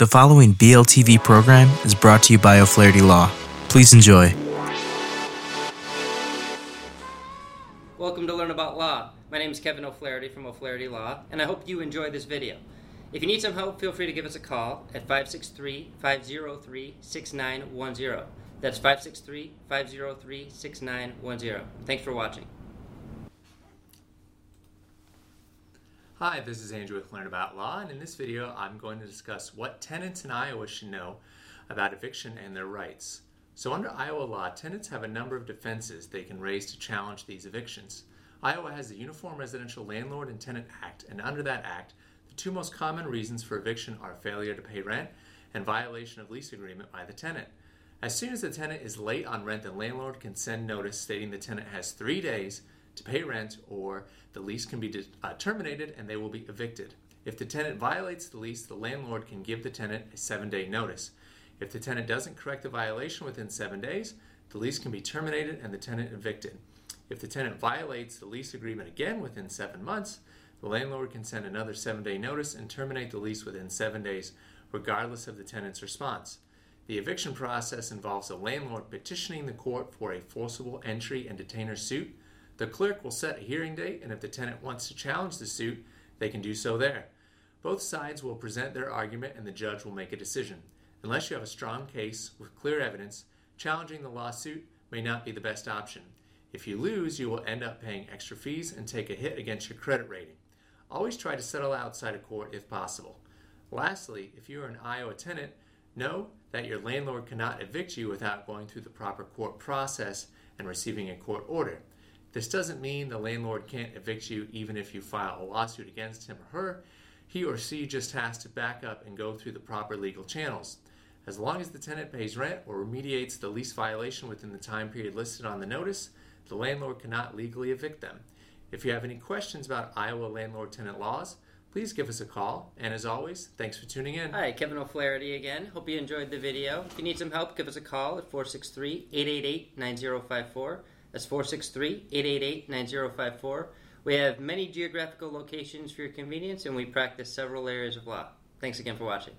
The following BLTV program is brought to you by O'Flaherty Law. Please enjoy. Welcome to Learn About Law. My name is Kevin O'Flaherty from O'Flaherty Law, and I hope you enjoy this video. If you need some help, feel free to give us a call at 563 503 6910. That's 563 503 6910. Thanks for watching. Hi, this is Andrew with Learn About Law, and in this video I'm going to discuss what tenants in Iowa should know about eviction and their rights. So under Iowa law, tenants have a number of defenses they can raise to challenge these evictions. Iowa has the Uniform Residential Landlord and Tenant Act, and under that act, the two most common reasons for eviction are failure to pay rent and violation of lease agreement by the tenant. As soon as the tenant is late on rent, the landlord can send notice stating the tenant has three days to pay rent or the lease can be uh, terminated and they will be evicted. If the tenant violates the lease, the landlord can give the tenant a seven day notice. If the tenant doesn't correct the violation within seven days, the lease can be terminated and the tenant evicted. If the tenant violates the lease agreement again within seven months, the landlord can send another seven day notice and terminate the lease within seven days, regardless of the tenant's response. The eviction process involves a landlord petitioning the court for a forcible entry and detainer suit the clerk will set a hearing date, and if the tenant wants to challenge the suit, they can do so there. Both sides will present their argument, and the judge will make a decision. Unless you have a strong case with clear evidence, challenging the lawsuit may not be the best option. If you lose, you will end up paying extra fees and take a hit against your credit rating. Always try to settle outside of court if possible. Lastly, if you are an Iowa tenant, know that your landlord cannot evict you without going through the proper court process and receiving a court order. This doesn't mean the landlord can't evict you even if you file a lawsuit against him or her. He or she just has to back up and go through the proper legal channels. As long as the tenant pays rent or remediates the lease violation within the time period listed on the notice, the landlord cannot legally evict them. If you have any questions about Iowa landlord tenant laws, please give us a call. And as always, thanks for tuning in. Hi, Kevin O'Flaherty again. Hope you enjoyed the video. If you need some help, give us a call at 463 888 9054. That's 463 888 9054. We have many geographical locations for your convenience, and we practice several areas of law. Thanks again for watching.